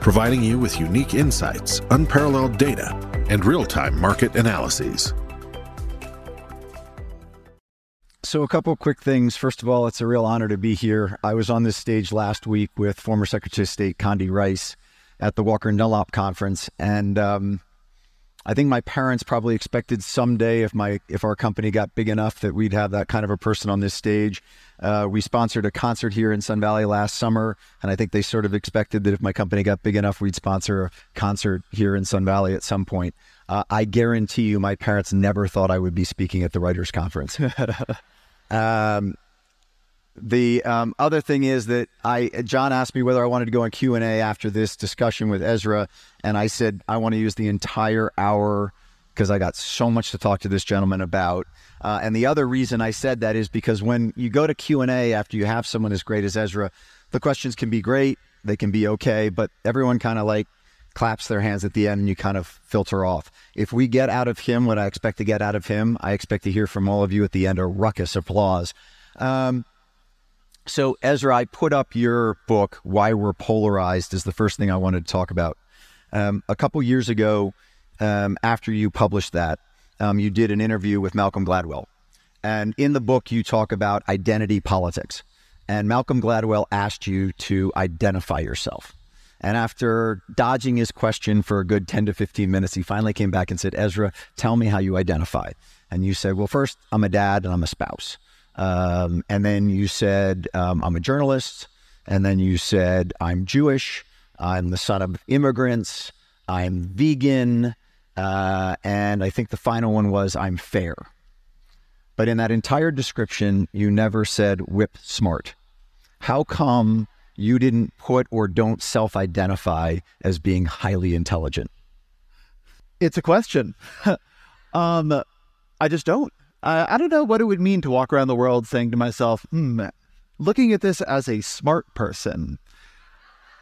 providing you with unique insights, unparalleled data, and real time market analyses. So, a couple quick things. First of all, it's a real honor to be here. I was on this stage last week with former Secretary of State Condi Rice at the Walker and Dunlop conference, and um, I think my parents probably expected someday, if my if our company got big enough, that we'd have that kind of a person on this stage. Uh, we sponsored a concert here in Sun Valley last summer, and I think they sort of expected that if my company got big enough, we'd sponsor a concert here in Sun Valley at some point. Uh, I guarantee you, my parents never thought I would be speaking at the writers' conference. um, the um, other thing is that I John asked me whether I wanted to go on Q and A after this discussion with Ezra, and I said I want to use the entire hour because I got so much to talk to this gentleman about. Uh, and the other reason I said that is because when you go to Q and A after you have someone as great as Ezra, the questions can be great, they can be okay, but everyone kind of like claps their hands at the end and you kind of filter off. If we get out of him what I expect to get out of him, I expect to hear from all of you at the end a ruckus applause. Um, so, Ezra, I put up your book, Why We're Polarized, is the first thing I wanted to talk about. Um, a couple years ago, um, after you published that, um, you did an interview with Malcolm Gladwell. And in the book, you talk about identity politics. And Malcolm Gladwell asked you to identify yourself. And after dodging his question for a good 10 to 15 minutes, he finally came back and said, Ezra, tell me how you identify. And you said, Well, first, I'm a dad and I'm a spouse. Um, and then you said, um, I'm a journalist. And then you said, I'm Jewish. I'm the son of immigrants. I'm vegan. Uh, and I think the final one was, I'm fair. But in that entire description, you never said whip smart. How come you didn't put or don't self identify as being highly intelligent? It's a question. um, I just don't. Uh, I don't know what it would mean to walk around the world saying to myself, hmm, looking at this as a smart person.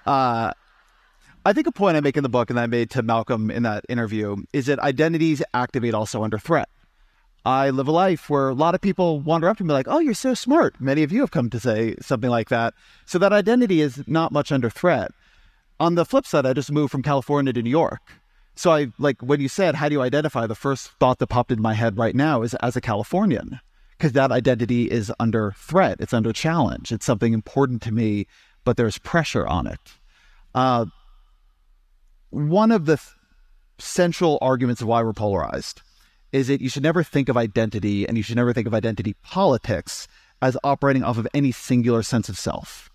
Uh, I think a point I make in the book and I made to Malcolm in that interview is that identities activate also under threat. I live a life where a lot of people wander up to me like, oh, you're so smart. Many of you have come to say something like that. So that identity is not much under threat. On the flip side, I just moved from California to New York. So I like when you said, how do you identify? The first thought that popped in my head right now is as a Californian, because that identity is under threat. It's under challenge. It's something important to me, but there's pressure on it. Uh, one of the th- central arguments of why we're polarized is that you should never think of identity and you should never think of identity politics as operating off of any singular sense of self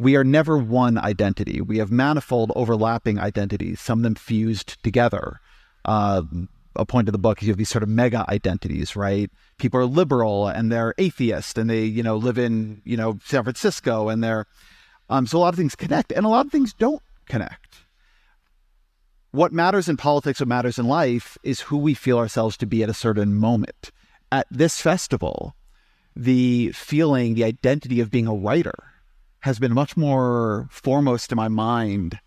we are never one identity. We have manifold overlapping identities, some of them fused together. Uh, a point of the book is you have these sort of mega identities, right? People are liberal and they're atheist and they, you know, live in, you know, San Francisco and they're, um, so a lot of things connect and a lot of things don't connect. What matters in politics, what matters in life is who we feel ourselves to be at a certain moment. At this festival, the feeling, the identity of being a writer, has been much more foremost in my mind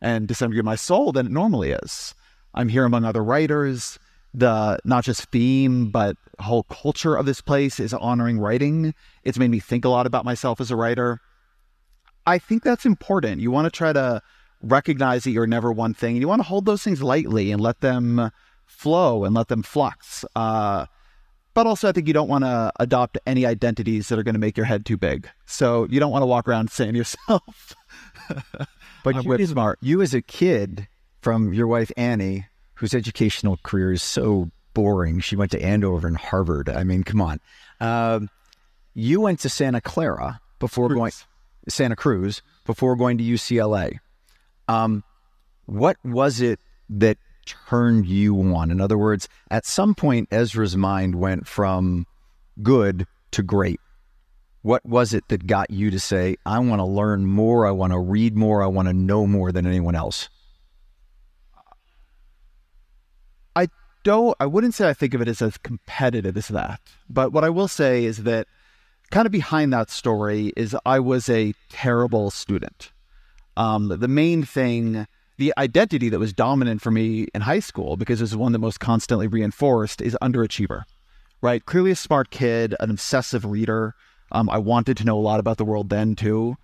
and to some degree my soul than it normally is. I'm here among other writers. The not just theme, but whole culture of this place is honoring writing. It's made me think a lot about myself as a writer. I think that's important. You want to try to recognize that you're never one thing, and you want to hold those things lightly and let them flow and let them flux. Uh, but also, I think you don't want to adopt any identities that are going to make your head too big. So you don't want to walk around saying yourself. but you, smart. you, as a kid, from your wife Annie, whose educational career is so boring, she went to Andover and Harvard. I mean, come on. Um, you went to Santa Clara before Cruz. going Santa Cruz before going to UCLA. Um, what was it that turned you on? In other words, at some point, Ezra's mind went from good to great. What was it that got you to say, I want to learn more, I want to read more, I want to know more than anyone else? I don't, I wouldn't say I think of it as as competitive as that. But what I will say is that kind of behind that story is I was a terrible student. Um, the main thing, the identity that was dominant for me in high school, because it was one that most constantly reinforced, is underachiever, right? Clearly a smart kid, an obsessive reader. Um, I wanted to know a lot about the world then too.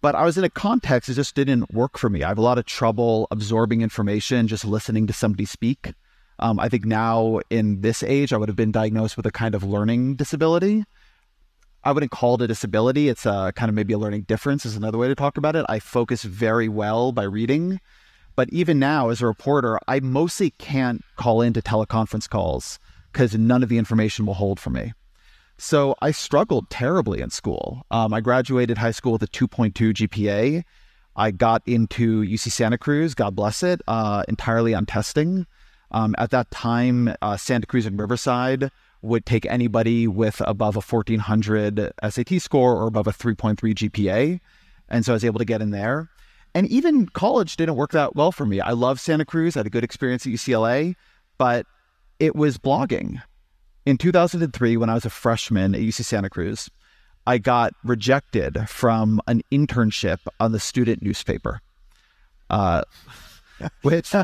But I was in a context that just didn't work for me. I have a lot of trouble absorbing information, just listening to somebody speak. Um, I think now in this age, I would have been diagnosed with a kind of learning disability. I wouldn't call it a disability. It's a kind of maybe a learning difference is another way to talk about it. I focus very well by reading. But even now, as a reporter, I mostly can't call into teleconference calls because none of the information will hold for me. So I struggled terribly in school. Um, I graduated high school with a 2.2 GPA. I got into UC Santa Cruz, God bless it, uh, entirely on testing. Um, at that time, uh, Santa Cruz and Riverside would take anybody with above a 1400 SAT score or above a 3.3 GPA. And so I was able to get in there. And even college didn't work that well for me. I love Santa Cruz, I had a good experience at UCLA, but it was blogging. In 2003, when I was a freshman at UC Santa Cruz, I got rejected from an internship on the student newspaper, uh, which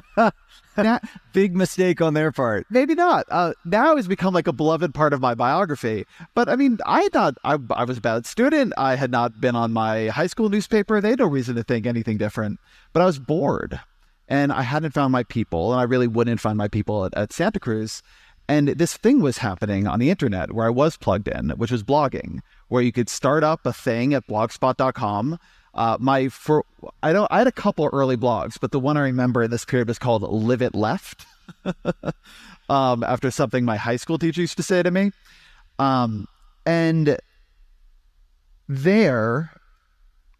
that, big mistake on their part. Maybe not. Uh, now has become like a beloved part of my biography. But I mean, I thought I, I was a bad student. I had not been on my high school newspaper. They had no reason to think anything different. But I was bored and I hadn't found my people, and I really wouldn't find my people at, at Santa Cruz. And this thing was happening on the internet where I was plugged in, which was blogging, where you could start up a thing at blogspot.com. Uh, my for I don't I had a couple early blogs, but the one I remember in this period was called Live It Left. um, after something my high school teacher used to say to me. Um, and there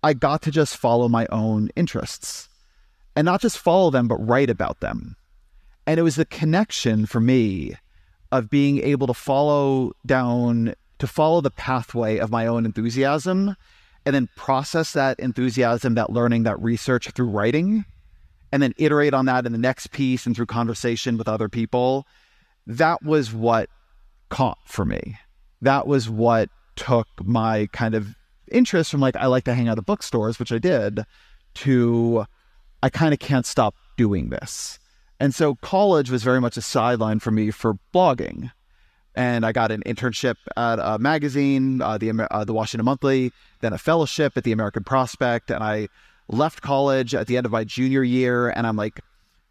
I got to just follow my own interests and not just follow them, but write about them. And it was the connection for me of being able to follow down to follow the pathway of my own enthusiasm and then process that enthusiasm, that learning, that research through writing, and then iterate on that in the next piece and through conversation with other people. That was what caught for me. That was what took my kind of interest from like, I like to hang out at bookstores, which I did, to I kind of can't stop doing this. And so college was very much a sideline for me for blogging. And I got an internship at a magazine, uh, the uh, the Washington Monthly, then a fellowship at the American Prospect, and I left college at the end of my junior year, and I'm like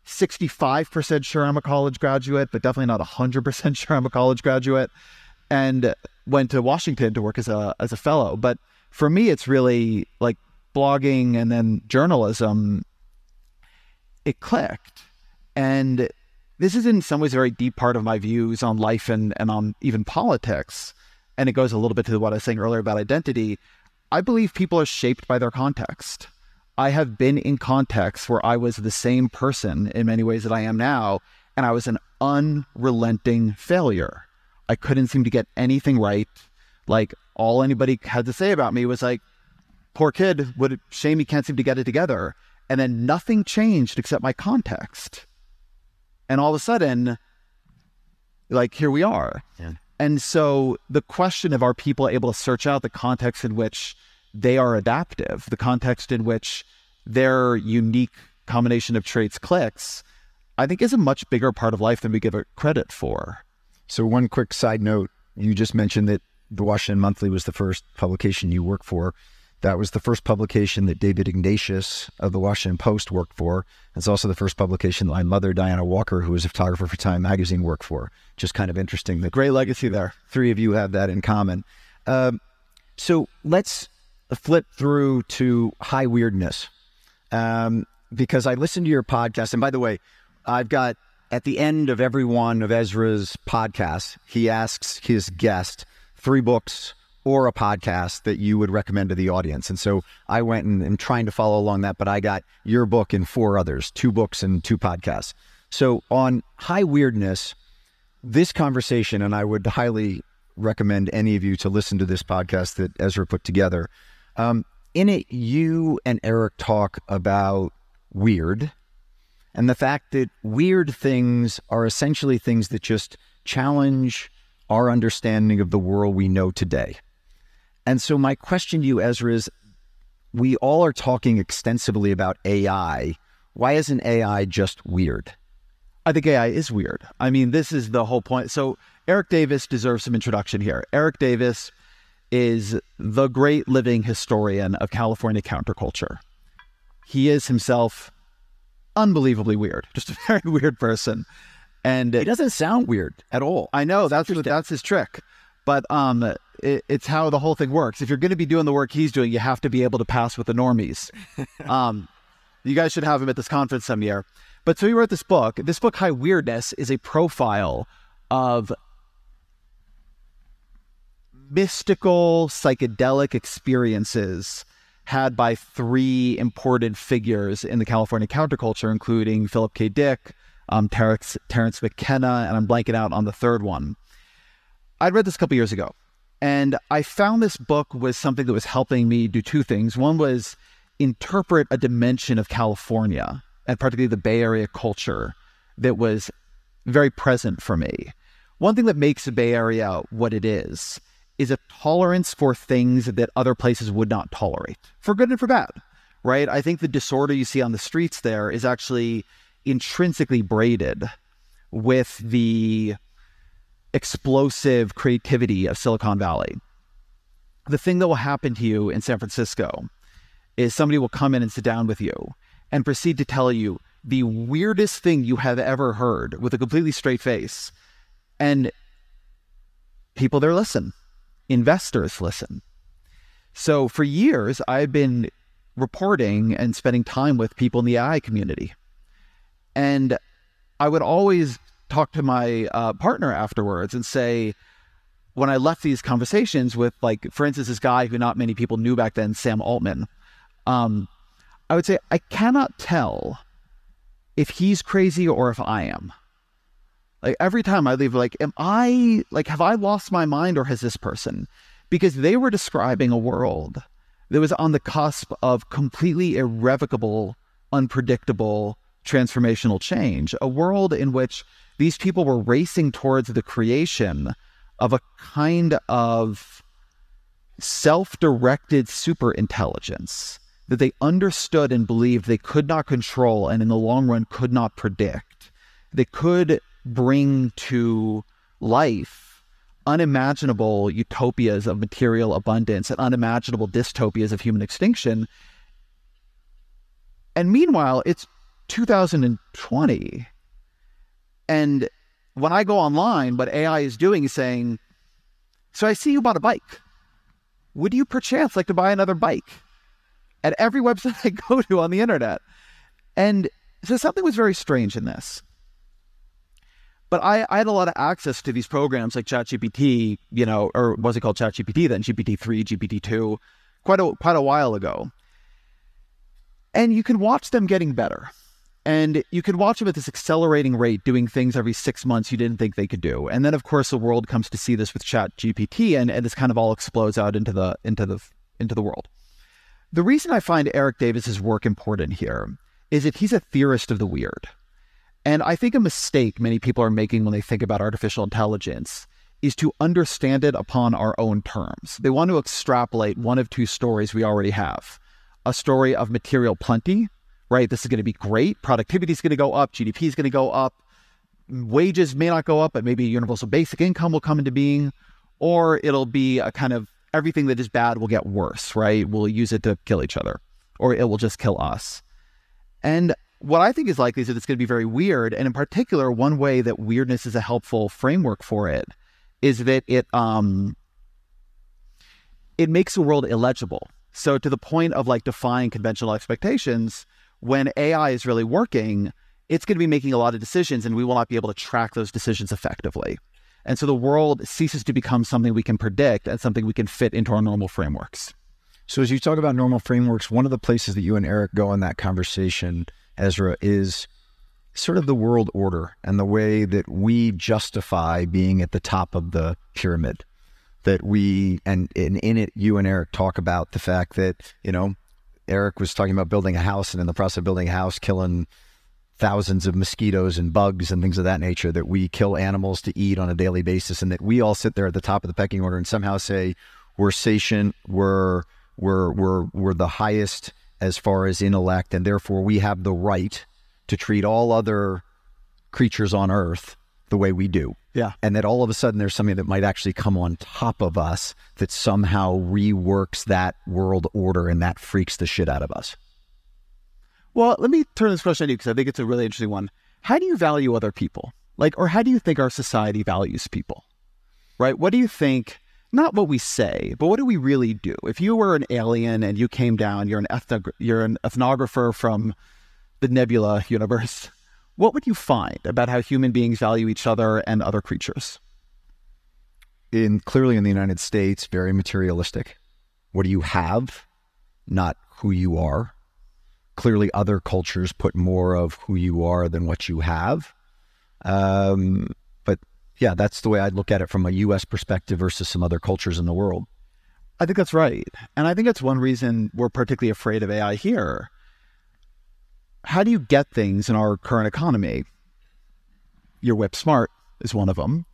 65% sure I'm a college graduate, but definitely not 100% sure I'm a college graduate, and went to Washington to work as a as a fellow. But for me, it's really like blogging and then journalism. It clicked and this is in some ways a very deep part of my views on life and, and on even politics. And it goes a little bit to what I was saying earlier about identity. I believe people are shaped by their context. I have been in contexts where I was the same person in many ways that I am now, and I was an unrelenting failure. I couldn't seem to get anything right. Like all anybody had to say about me was like, poor kid, what shame he can't seem to get it together. And then nothing changed except my context. And all of a sudden, like here we are. Yeah. And so the question of are people able to search out the context in which they are adaptive, the context in which their unique combination of traits clicks, I think is a much bigger part of life than we give it credit for. So one quick side note, you just mentioned that the Washington Monthly was the first publication you worked for. That was the first publication that David Ignatius of the Washington Post worked for. It's also the first publication that my mother, Diana Walker, who was a photographer for Time Magazine, worked for. Just kind of interesting. The great legacy there. Three of you have that in common. Um, so let's flip through to high weirdness. Um, because I listened to your podcast. And by the way, I've got at the end of every one of Ezra's podcasts, he asks his guest three books or a podcast that you would recommend to the audience. And so I went and am trying to follow along that, but I got your book and four others, two books and two podcasts. So on high weirdness, this conversation, and I would highly recommend any of you to listen to this podcast that Ezra put together. Um, in it, you and Erik talk about weird and the fact that weird things are essentially things that just challenge our understanding of the world we know today. And so, my question to you, Ezra, is we all are talking extensively about AI. Why isn't AI just weird? I think AI is weird. I mean, this is the whole point. So, Erik Davis deserves some introduction here. Erik Davis is the great living historian of California counterculture. He is himself unbelievably weird, just a very weird person. And he doesn't sound weird at all. I know that's that's his trick, but um, it, it's how the whole thing works. If you're going to be doing the work he's doing, you have to be able to pass with the normies. um, you guys should have him at this conference some year. But so he wrote this book. This book, High Weirdness, is a profile of mystical psychedelic experiences had by three important figures in the California counterculture, including Philip K. Dick, um, Terence McKenna, and I'm blanking out on the third one. I'd read this a couple years ago, and I found this book was something that was helping me do two things. One was interpret a dimension of California, and particularly the Bay Area culture, that was very present for me. One thing that makes the Bay Area what it is is a tolerance for things that other places would not tolerate, for good and for bad, right? I think the disorder you see on the streets there is actually intrinsically braided with the explosive creativity of Silicon Valley. The thing that will happen to you in San Francisco is somebody will come in and sit down with you and proceed to tell you the weirdest thing you have ever heard with a completely straight face. And people there listen investors listen. So for years, I've been reporting and spending time with people in the AI community. And I would always talk to my uh, partner afterwards and say, when I left these conversations with, like, for instance, this guy who not many people knew back then, Sam Altman, um, I would say, I cannot tell if he's crazy or if I am. Like every time I leave, like, am I like, have I lost my mind or has this person? Because they were describing a world that was on the cusp of completely irrevocable, unpredictable, transformational change. A world in which these people were racing towards the creation of a kind of self directed super intelligence that they understood and believed they could not control and in the long run could not predict. They could bring to life unimaginable utopias of material abundance and unimaginable dystopias of human extinction. And meanwhile, it's 2020. And when I go online, what AI is doing is saying, So I see you bought a bike. Would you perchance like to buy another bike? At every website I go to on the internet. And so something was very strange in this. But I, I had a lot of access to these programs like ChatGPT, you know, or was it called ChatGPT then? GPT-3, GPT-2, quite a quite a while ago. And you can watch them getting better. And you can watch them at this accelerating rate doing things every six months you didn't think they could do. And then of course the world comes to see this with ChatGPT and, and this kind of all explodes out into the into the into the world. The reason I find Erik Davis's work important here is that he's a theorist of the weird. And I think a mistake many people are making when they think about artificial intelligence is to understand it upon our own terms. They want to extrapolate one of two stories we already have a story of material plenty, right? This is going to be great. Productivity is going to go up. GDP is going to go up. Wages may not go up, but maybe universal basic income will come into being. Or it'll be a kind of everything that is bad will get worse, right? We'll use it to kill each other, or it will just kill us. And what I think is likely is that it's going to be very weird. And in particular, one way that weirdness is a helpful framework for it is that it um it makes the world illegible. So to the point of like defying conventional expectations, when AI is really working, it's going to be making a lot of decisions and we will not be able to track those decisions effectively. And so the world ceases to become something we can predict and something we can fit into our normal frameworks. So as you talk about normal frameworks, one of the places that you and Erik go in that conversation Ezra, is sort of the world order and the way that we justify being at the top of the pyramid. That we, and in, in it, you and Erik talk about the fact that, you know, Erik was talking about building a house and in the process of building a house, killing thousands of mosquitoes and bugs and things of that nature that we kill animals to eat on a daily basis and that we all sit there at the top of the pecking order and somehow say we're sentient we're we're we're we're the highest as far as intellect and therefore we have the right to treat all other creatures on earth the way we do Yeah. and that all of a sudden there's something that might actually come on top of us that somehow reworks that world order and that freaks the shit out of us Well, let me turn this question to you because I think it's a really interesting one. How do you value other people? Like, or how do you think our society values people? Right? What do you think? Not what we say, but what do we really do? If you were an alien and you came down, you're an you're an ethnographer from the Nebula universe. What would you find about how human beings value each other and other creatures? in clearly in the United States, very materialistic. What do you have, not who you are. Clearly, other cultures put more of who you are than what you have. Um, but yeah, that's the way I'd look at it from a U.S. perspective versus some other cultures in the world. I think that's right. And I think that's one reason we're particularly afraid of AI here. How do you get things in our current economy? You're whip smart is one of them.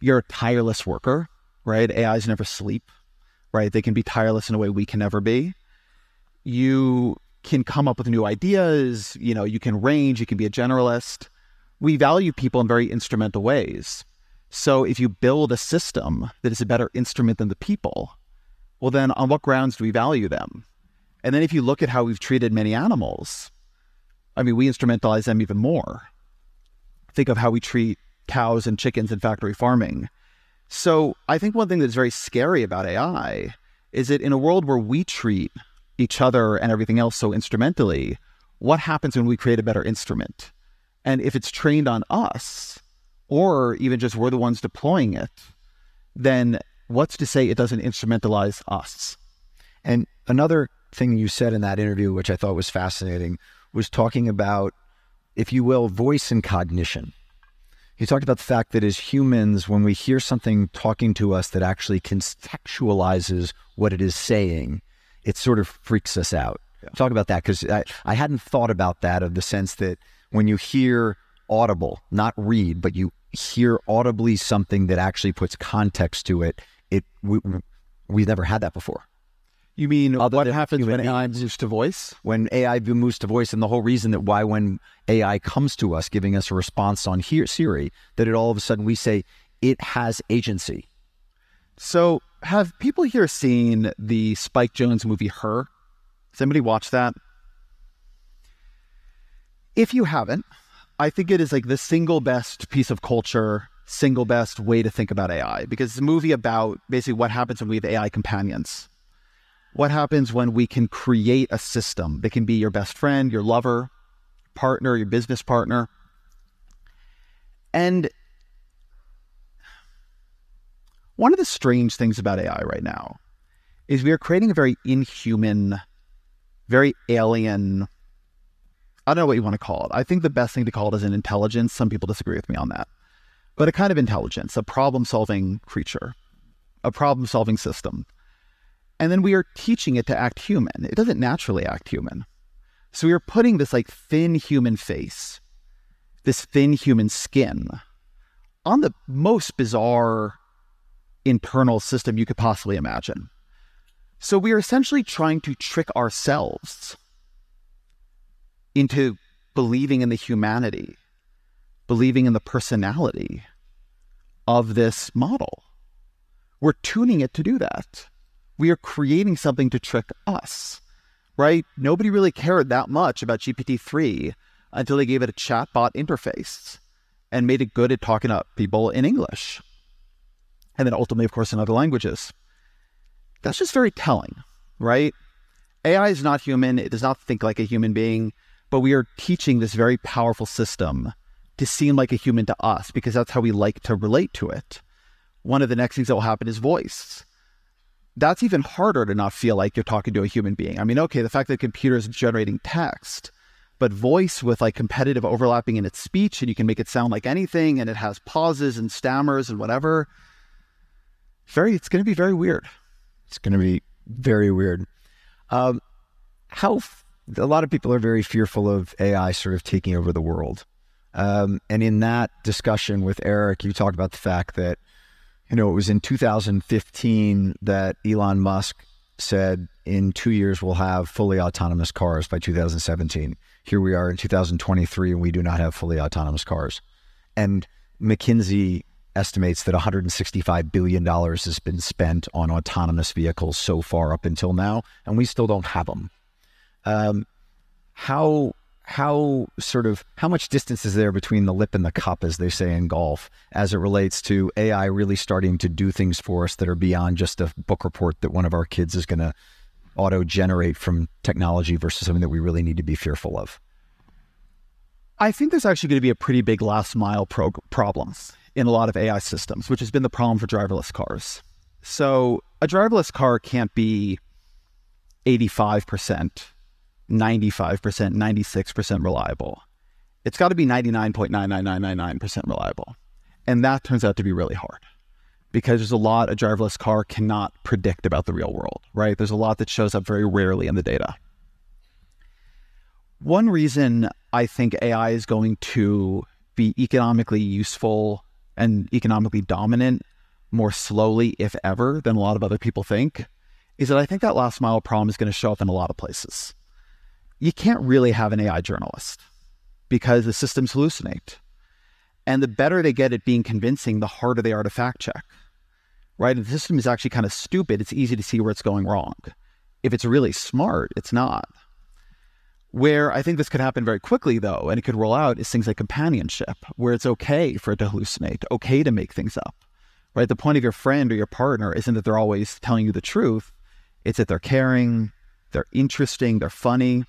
You're a tireless worker, right? AIs never sleep, right? They can be tireless in a way we can never be. You can come up with new ideas, you know, you can range, you can be a generalist. We value people in very instrumental ways. So if you build a system that is a better instrument than the people, well, then on what grounds do we value them? And then if you look at how we've treated many animals, I mean, we instrumentalize them even more. Think of how we treat cows and chickens in factory farming. So I think one thing that's very scary about AI is that in a world where we treat each other and everything else so instrumentally, what happens when we create a better instrument? And if it's trained on us, or even just we're the ones deploying it, then what's to say it doesn't instrumentalize us? And another thing you said in that interview, which I thought was fascinating, was talking about, if you will, voice and cognition. He talked about the fact that as humans, when we hear something talking to us that actually contextualizes what it is saying, it sort of freaks us out. Talk about that because I, I hadn't thought about that of the sense that when you hear audible, not read, but you hear audibly something that actually puts context to it, it we, we've never had that before. You mean Other what happens when AI moves to voice? when AI moves to voice, and the whole reason that why when AI comes to us, giving us a response on here Siri, that it all of a sudden we say it has agency. So, have people here seen the Spike Jonze movie Her? Has anybody watched that? If you haven't, I think it is like the single best piece of culture, single best way to think about AI because it's a movie about basically what happens when we have AI companions. What happens when we can create a system that can be your best friend, your lover, partner, your business partner. And one of the strange things about AI right now is we are creating a very inhuman, very alien, I don't know what you want to call it. I think the best thing to call it is an intelligence. Some people disagree with me on that. But a kind of intelligence, a problem solving creature, a problem solving system. And then we are teaching it to act human. It doesn't naturally act human. So we are putting this like thin human face, this thin human skin on the most bizarre internal system you could possibly imagine. So we are essentially trying to trick ourselves into believing in the humanity, believing in the personality of this model. We're tuning it to do that. We are creating something to trick us, right? Nobody really cared that much about GPT 3 until they gave it a chatbot interface and made it good at talking to people in English. And then ultimately, of course, in other languages. That's just very telling, right? AI is not human. It does not think like a human being, but we are teaching this very powerful system to seem like a human to us because that's how we like to relate to it. One of the next things that will happen is voice. That's even harder to not feel like you're talking to a human being. I mean, okay, the fact that computers generating text, but voice with like competitive overlapping in its speech and you can make it sound like anything and it has pauses and stammers and whatever. Very, it's going to be very weird. It's going to be very weird. Um, how a lot of people are very fearful of AI sort of taking over the world. Um, and in that discussion with Erik, you talked about the fact that, you know, it was in 2015 that Elon Musk said in two years we'll have fully autonomous cars by 2017. Here we are in 2023 and we do not have fully autonomous cars. And McKinsey estimates that 165 billion dollars has been spent on autonomous vehicles so far up until now, and we still don't have them. Um, how how sort of how much distance is there between the lip and the cup, as they say in golf, as it relates to AI really starting to do things for us that are beyond just a book report that one of our kids is going to auto generate from technology versus something that we really need to be fearful of? I think there's actually going to be a pretty big last mile pro- problem in a lot of AI systems, which has been the problem for driverless cars. So a driverless car can't be 85%, 95%, 96% reliable. It's got to be 99.99999% reliable. And that turns out to be really hard because there's a lot a driverless car cannot predict about the real world, right? There's a lot that shows up very rarely in the data. One reason I think AI is going to be economically useful and economically dominant more slowly, if ever, than a lot of other people think, is that I think that last mile problem is going to show up in a lot of places. You can't really have an AI journalist because the systems hallucinate. And the better they get at being convincing, the harder they are to fact check. Right? If the system is actually kind of stupid, it's easy to see where it's going wrong. If it's really smart, it's not. Where I think this could happen very quickly, though, and it could roll out, is things like companionship, where it's okay for it to hallucinate, okay to make things up. Right? The point of your friend or your partner isn't that they're always telling you the truth, it's that they're caring, they're interesting, they're funny.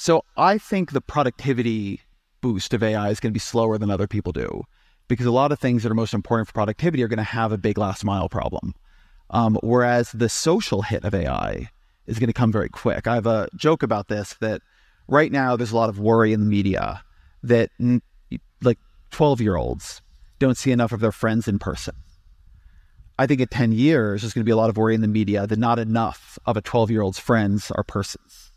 So I think the productivity boost of AI is going to be slower than other people do because a lot of things that are most important for productivity are going to have a big last mile problem. Um, whereas the social hit of AI is going to come very quick. I have a joke about this that right now there's a lot of worry in the media that like 12 year olds don't see enough of their friends in person. I think in 10 years, there's going to be a lot of worry in the media that not enough of a 12 year old's friends are persons.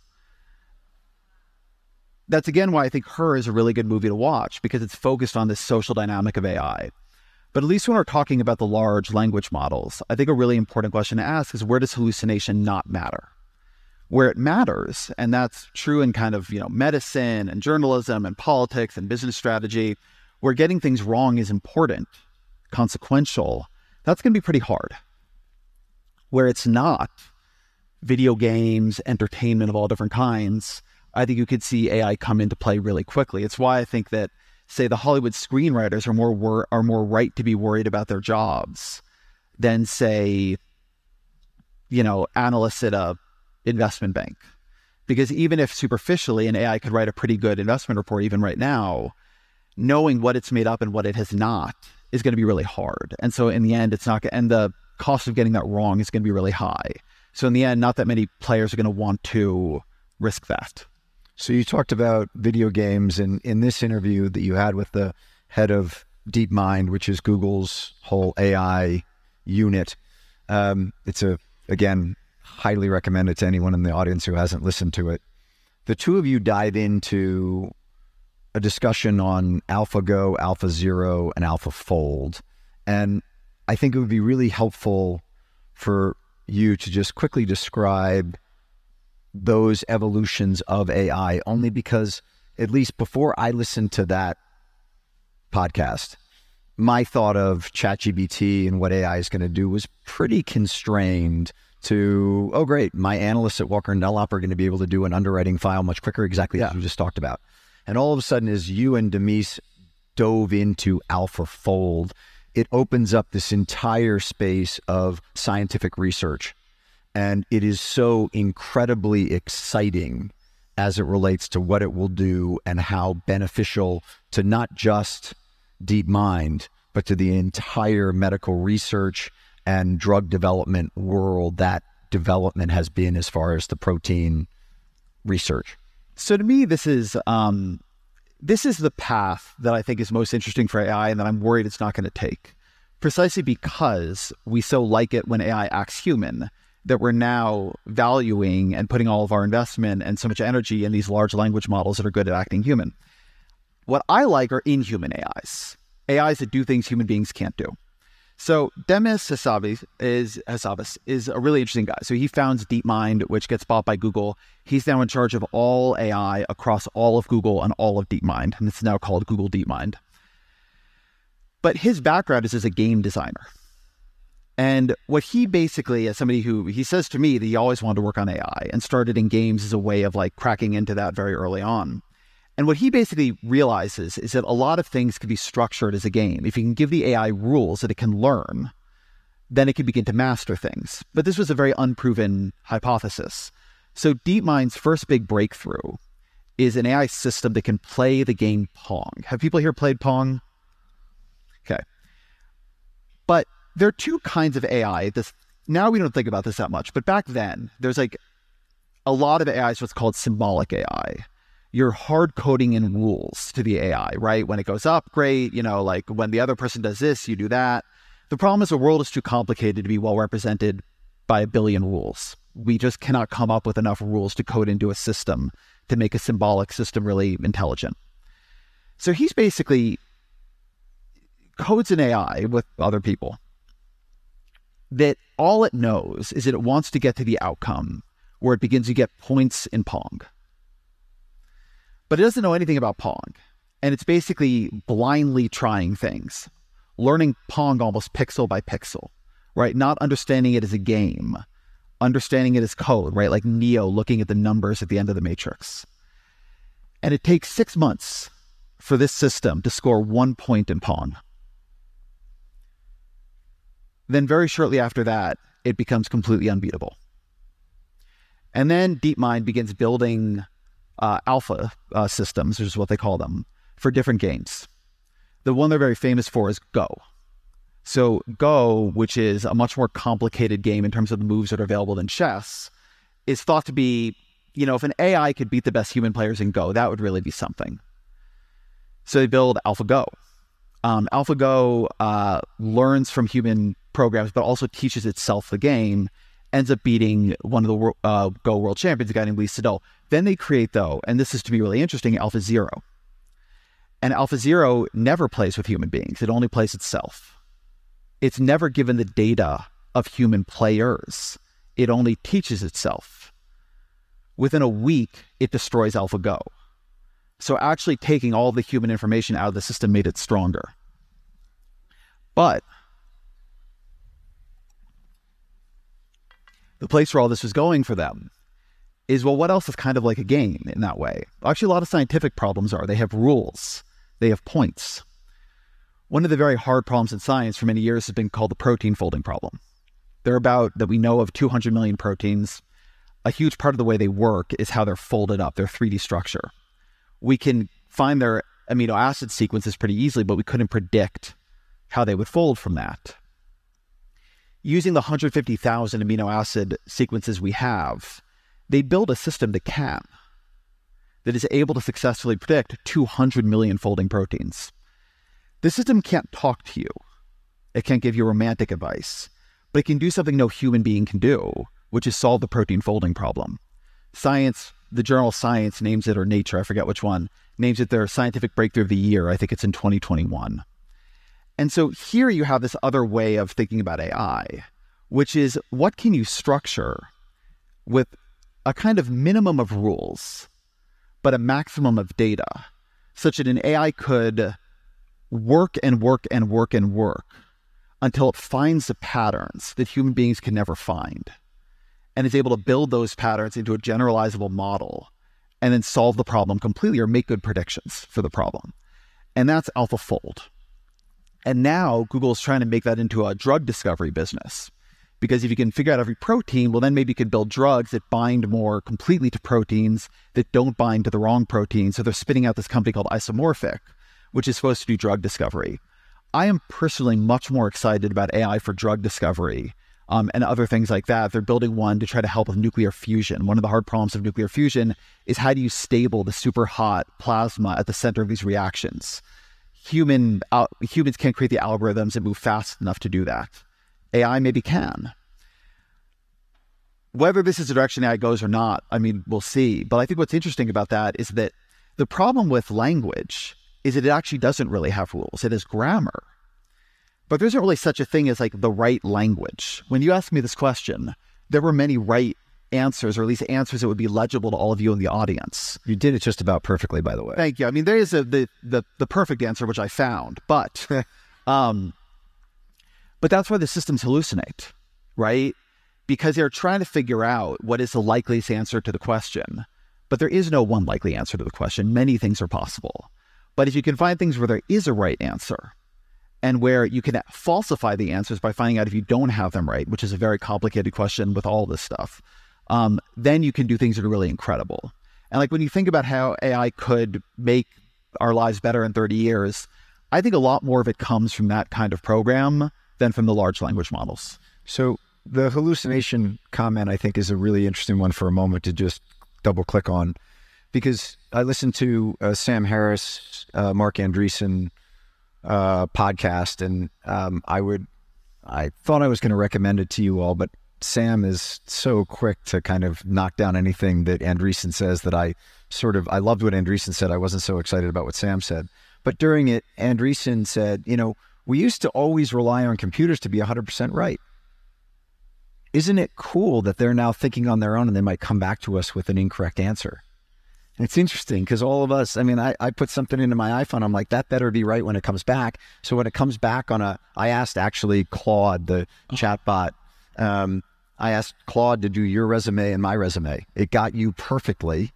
That's again why I think Her is a really good movie to watch because it's focused on this social dynamic of AI. But at least when we're talking about the large language models, I think a really important question to ask is where does hallucination not matter? Where it matters, and that's true in kind of, you know, medicine and journalism and politics and business strategy, where getting things wrong is important, consequential, that's going to be pretty hard. Where it's not, video games, entertainment of all different kinds, I think you could see AI come into play really quickly. It's why I think that say the Hollywood screenwriters are more wor- are more right to be worried about their jobs than say you know analysts at a investment bank. Because even if superficially an AI could write a pretty good investment report even right now knowing what it's made up and what it has not is going to be really hard. And so in the end it's not and the cost of getting that wrong is going to be really high. So in the end not that many players are going to want to risk that so you talked about video games, and in this interview that you had with the head of DeepMind, which is Google's whole AI unit, um, it's a again highly recommended to anyone in the audience who hasn't listened to it. The two of you dive into a discussion on AlphaGo, AlphaZero, and AlphaFold, and I think it would be really helpful for you to just quickly describe those evolutions of AI only because, at least before I listened to that podcast, my thought of ChatGPT and what AI is going to do was pretty constrained to, oh, great, my analysts at Walker and Dunlop are going to be able to do an underwriting file much quicker, exactly yeah. as you just talked about. And all of a sudden, as you and Demis dove into AlphaFold, it opens up this entire space of scientific research and it is so incredibly exciting as it relates to what it will do and how beneficial to not just DeepMind, but to the entire medical research and drug development world that development has been as far as the protein research. So to me, this is um, this is the path that I think is most interesting for AI, and that I'm worried it's not going to take, precisely because we so like it when AI acts human that we're now valuing and putting all of our investment and so much energy in these large language models that are good at acting human. What I like are inhuman AIs, AIs that do things human beings can't do. So Demis Hassabis is Hassabis is a really interesting guy. So he founds DeepMind, which gets bought by Google. He's now in charge of all AI across all of Google and all of DeepMind, and it's now called Google DeepMind. But his background is as a game designer. And what he basically, as somebody who he says to me that he always wanted to work on AI and started in games as a way of like cracking into that very early on. And what he basically realizes is that a lot of things can be structured as a game. If you can give the AI rules that it can learn, then it can begin to master things. But this was a very unproven hypothesis. So DeepMind's first big breakthrough is an AI system that can play the game Pong. Have people here played Pong? Okay. But there are two kinds of AI. This now we don't think about this that much, but back then there's like a lot of AI is what's called symbolic AI. You're hard coding in rules to the AI, right? When it goes up, great. You know, like when the other person does this, you do that. The problem is the world is too complicated to be well represented by a billion rules. We just cannot come up with enough rules to code into a system to make a symbolic system really intelligent. So he's basically codes an AI with other people that all it knows is that it wants to get to the outcome where it begins to get points in Pong. But it doesn't know anything about Pong. And it's basically blindly trying things, learning Pong almost pixel by pixel, right? Not understanding it as a game, understanding it as code, right? Like Neo looking at the numbers at the end of the matrix. And it takes six months for this system to score one point in Pong. Then, very shortly after that, it becomes completely unbeatable. And then DeepMind begins building uh, alpha uh, systems, which is what they call them, for different games. The one they're very famous for is Go. So, Go, which is a much more complicated game in terms of the moves that are available than chess, is thought to be, you know, if an AI could beat the best human players in Go, that would really be something. So, they build AlphaGo. Um, AlphaGo uh, learns from human programs, but also teaches itself the game, ends up beating one of the uh, Go world champions, a guy named Lee Sedol. Then they create, though, and this is to be really interesting, Alpha Zero. And Alpha Zero never plays with human beings, it only plays itself. It's never given the data of human players, it only teaches itself. Within a week, it destroys AlphaGo. So actually taking all the human information out of the system made it stronger. But the place where all this was going for them is well, what else is kind of like a game in that way? Actually, a lot of scientific problems are they have rules, they have points. One of the very hard problems in science for many years has been called the protein folding problem. There are about that we know of 200 million proteins. A huge part of the way they work is how they're folded up, their 3D structure we can find their amino acid sequences pretty easily, but we couldn't predict how they would fold from that. Using the 150,000 amino acid sequences we have, they build a system that can, that is able to successfully predict 200 million folding proteins. The system can't talk to you. It can't give you romantic advice, but it can do something no human being can do, which is solve the protein folding problem. Science the journal Science names it, or Nature, I forget which one, names it their scientific breakthrough of the year. I think it's in 2021. And so here you have this other way of thinking about AI, which is what can you structure with a kind of minimum of rules, but a maximum of data, such that an AI could work and work and work and work until it finds the patterns that human beings can never find and is able to build those patterns into a generalizable model and then solve the problem completely or make good predictions for the problem. And that's AlphaFold. And now Google is trying to make that into a drug discovery business. Because if you can figure out every protein, well, then maybe you could build drugs that bind more completely to proteins that don't bind to the wrong protein. So they're spinning out this company called Isomorphic, which is supposed to do drug discovery. I am personally much more excited about AI for drug discovery um, and other things like that. They're building one to try to help with nuclear fusion. One of the hard problems of nuclear fusion is how do you stable the super hot plasma at the center of these reactions? Human uh, humans can't create the algorithms that move fast enough to do that. AI maybe can. whether this is the direction AI goes or not, I mean, we'll see. But I think what's interesting about that is that the problem with language is that it actually doesn't really have rules. It has grammar. But there isn't really such a thing as like the right language. When you asked me this question, there were many right answers, or at least answers that would be legible to all of you in the audience. You did it just about perfectly, by the way. Thank you. I mean, there is a, the the the perfect answer which I found, but um, but that's why the systems hallucinate, right? Because they're trying to figure out what is the likeliest answer to the question. But there is no one likely answer to the question. Many things are possible. But if you can find things where there is a right answer, and where you can falsify the answers by finding out if you don't have them right, which is a very complicated question with all this stuff, um, then you can do things that are really incredible. And like when you think about how AI could make our lives better in 30 years, I think a lot more of it comes from that kind of program than from the large language models. So the hallucination comment, I think, is a really interesting one for a moment to just double click on, because I listened to uh, Sam Harris, uh, Marc Andreessen uh, podcast, and um, I would, I thought I was going to recommend it to you all, but Sam is so quick to kind of knock down anything that Andreessen says that I sort of I loved what Andreessen said. I wasn't so excited about what Sam said, but during it, Andreessen said, you know, we used to always rely on computers to be 100% right. Isn't it cool that they're now thinking on their own and they might come back to us with an incorrect answer? And it's interesting because all of us, I mean, I, I put something into my iPhone. I'm like, that better be right when it comes back. So when it comes back on a, I asked actually Claude, the oh. chatbot, um, I asked Claude to do your resume and my resume. It got you perfectly.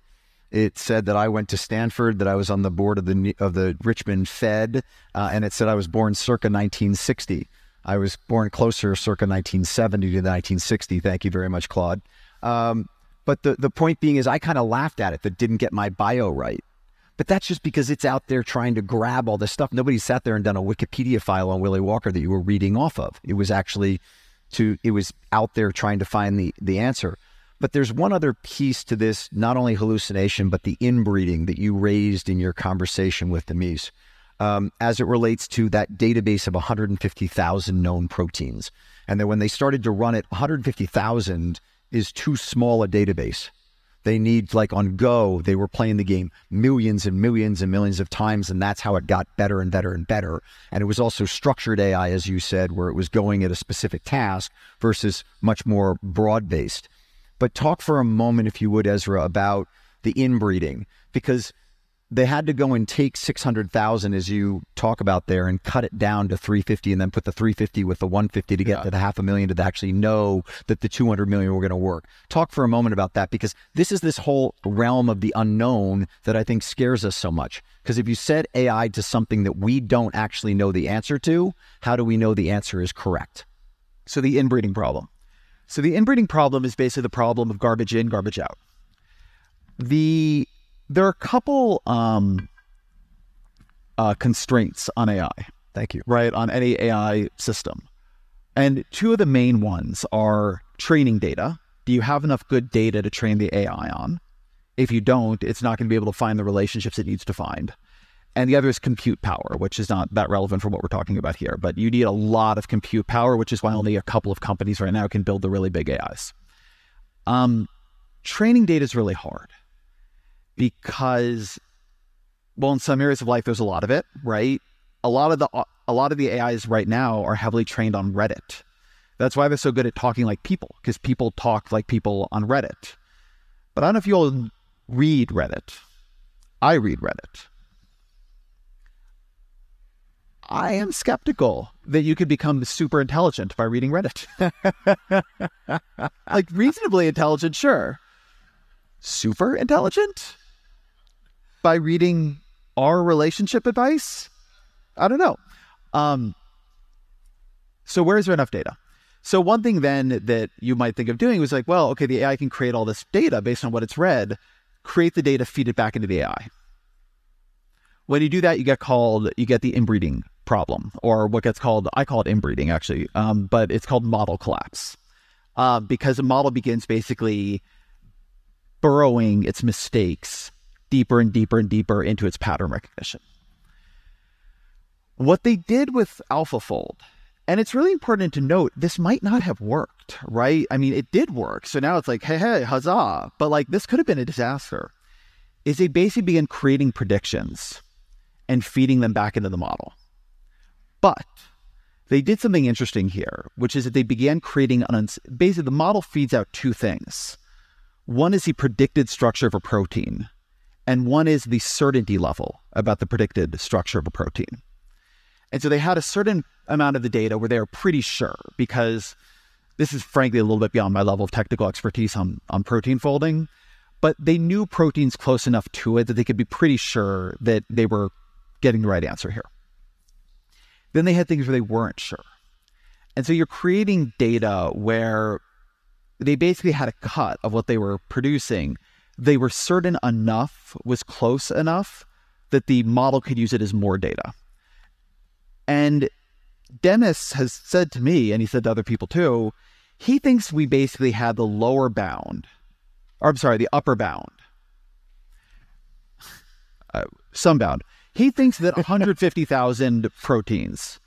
It said that I went to Stanford, that I was on the board of the of the Richmond Fed, uh, and it said I was born circa 1960. I was born closer circa 1970 to 1960. Thank you very much, Claude. Um, but the, the point being is, I kind of laughed at it that didn't get my bio right. But that's just because it's out there trying to grab all this stuff. Nobody sat there and done a Wikipedia file on Willy Walker that you were reading off of. It was actually to it was out there trying to find the the answer. But there's one other piece to this, not only hallucination, but the inbreeding that you raised in your conversation with Demis, um, as it relates to that database of 150,000 known proteins. And that when they started to run it, 150,000 is too small a database. They need, like on Go, they were playing the game millions and millions and millions of times, and that's how it got better and better and better. And it was also structured AI, as you said, where it was going at a specific task versus much more broad based. But talk for a moment, if you would, Ezra, about the inbreeding, because they had to go and take 600,000 as you talk about there and cut it down to 350 and then put the 350 with the 150 to get yeah. to the half a million to actually know that the 200 million were going to work. Talk for a moment about that because this is this whole realm of the unknown that I think scares us so much. Because if you set AI to something that we don't actually know the answer to, how do we know the answer is correct? So the inbreeding problem. So the inbreeding problem is basically the problem of garbage in, garbage out. The there are a couple um, uh, constraints on AI. Thank you. Right on any AI system, and two of the main ones are training data. Do you have enough good data to train the AI on? If you don't, it's not going to be able to find the relationships it needs to find. And the other is compute power, which is not that relevant for what we're talking about here. But you need a lot of compute power, which is why only a couple of companies right now can build the really big AIs. Um, training data is really hard because well in some areas of life there's a lot of it right a lot of the a lot of the ais right now are heavily trained on reddit that's why they're so good at talking like people because people talk like people on reddit but i don't know if you all read reddit i read reddit I am skeptical that you could become super intelligent by reading Reddit. like reasonably intelligent, sure. Super intelligent? By reading our relationship advice? I don't know. Um, so where is there enough data? So one thing then that you might think of doing was like, well, okay, the AI can create all this data based on what it's read, create the data, feed it back into the AI. When you do that, you get called, you get the inbreeding problem, or what gets called, I call it inbreeding actually, um, but it's called model collapse. Uh, because a model begins basically burrowing its mistakes deeper and deeper and deeper into its pattern recognition. What they did with AlphaFold And it's really important to note this might not have worked, right? I mean, it did work. So now it's like, hey, hey, huzzah. But like this could have been a disaster. Is they basically began creating predictions and feeding them back into the model. But they did something interesting here, which is that they began creating an basically the model feeds out two things. One is the predicted structure of a protein, and one is the certainty level about the predicted structure of a protein. And so they had a certain amount of the data where they were pretty sure because this is frankly a little bit beyond my level of technical expertise on, on protein folding, but they knew proteins close enough to it that they could be pretty sure that they were getting the right answer here. Then they had things where they weren't sure. And so you're creating data where they basically had a cut of what they were producing. They were certain enough, was close enough that the model could use it as more data. And Demis has said to me, and he said to other people too, he thinks we basically had the lower bound, or I'm sorry, the upper bound, uh, some bound. He thinks that 150,000 proteins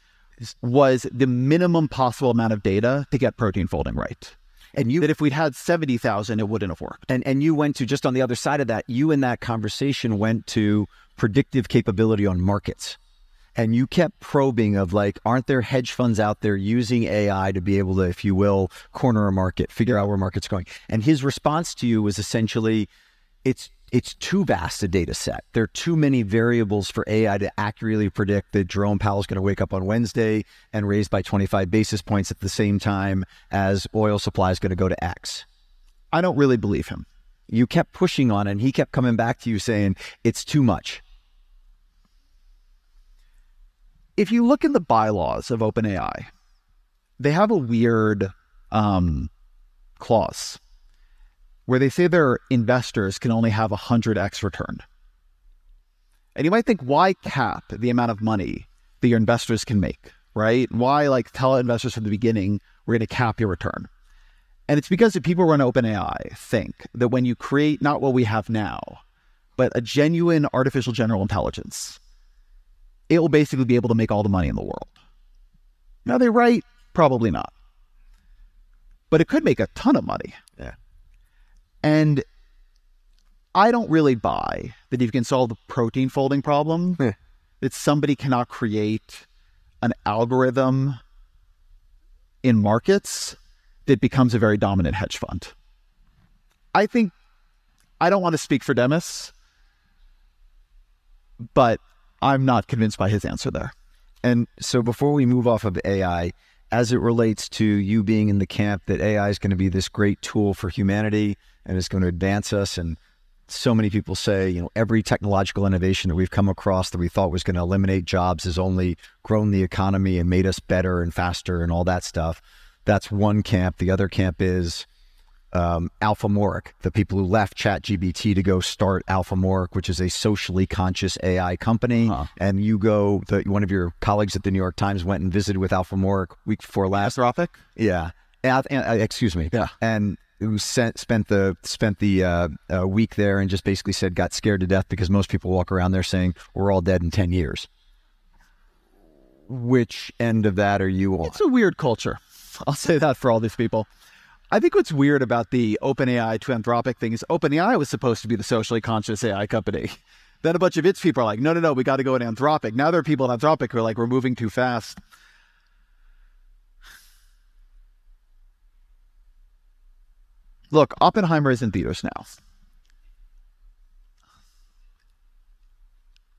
was the minimum possible amount of data to get protein folding right. And you That if we'd had 70,000, it wouldn't have worked. and and you went to just on the other side of that. You in that conversation went to predictive capability on markets, and you kept probing of like, aren't there hedge funds out there using AI to be able to, if you will, corner a market, figure out where market's going? And his response to you was essentially, it's it's too vast a data set. There are too many variables for AI to accurately predict that Jerome Powell is going to wake up on Wednesday and raise by 25 basis points at the same time as oil supply is going to go to X. I don't really believe him. You kept pushing on and he kept coming back to you saying, it's too much. if you look in the bylaws of OpenAI, they have a weird um, clause where they say their investors can only have 100x return. And you might think, why cap the amount of money that your investors can make, right? Why like tell investors from the beginning, we're going to cap your return? And it's because the people who run OpenAI think that when you create not what we have now, but a genuine artificial general intelligence, it will basically be able to make all the money in the world. Now they're right? Probably not. But it could make a ton of money. Yeah. And I don't really buy that you can solve the protein folding problem, Yeah. that somebody cannot create an algorithm in markets that becomes a very dominant hedge fund. I think I don't want to speak for Demis, but I'm not convinced by his answer there. And so before we move off of AI, as it relates to you being in the camp that AI is going to be this great tool for humanity and it's going to advance us and so many people say, you know, every technological innovation that we've come across that we thought was going to eliminate jobs has only grown the economy and made us better and faster and all that stuff. That's one camp. The other camp is um, Alpha Moric, the people who left ChatGPT to go start Alpha Moric, which is a socially conscious AI company. Huh. And you go, the, one of your colleagues at the New York Times went and visited with Alpha Moric week before last. Anthropic? Yeah, uh, excuse me. Yeah. and who sent, spent the spent the uh, uh, week there and just basically said got scared to death because most people walk around there saying we're all dead in ten years. Which end of that are you on? It's a weird culture. I'll say that for all these people. I think what's weird about the OpenAI to Anthropic thing is OpenAI was supposed to be the socially conscious AI company. Then a bunch of its people are like, no, no, no, we got to go in Anthropic. Now there are people in Anthropic who are like, we're moving too fast. Look, Oppenheimer is in theaters now.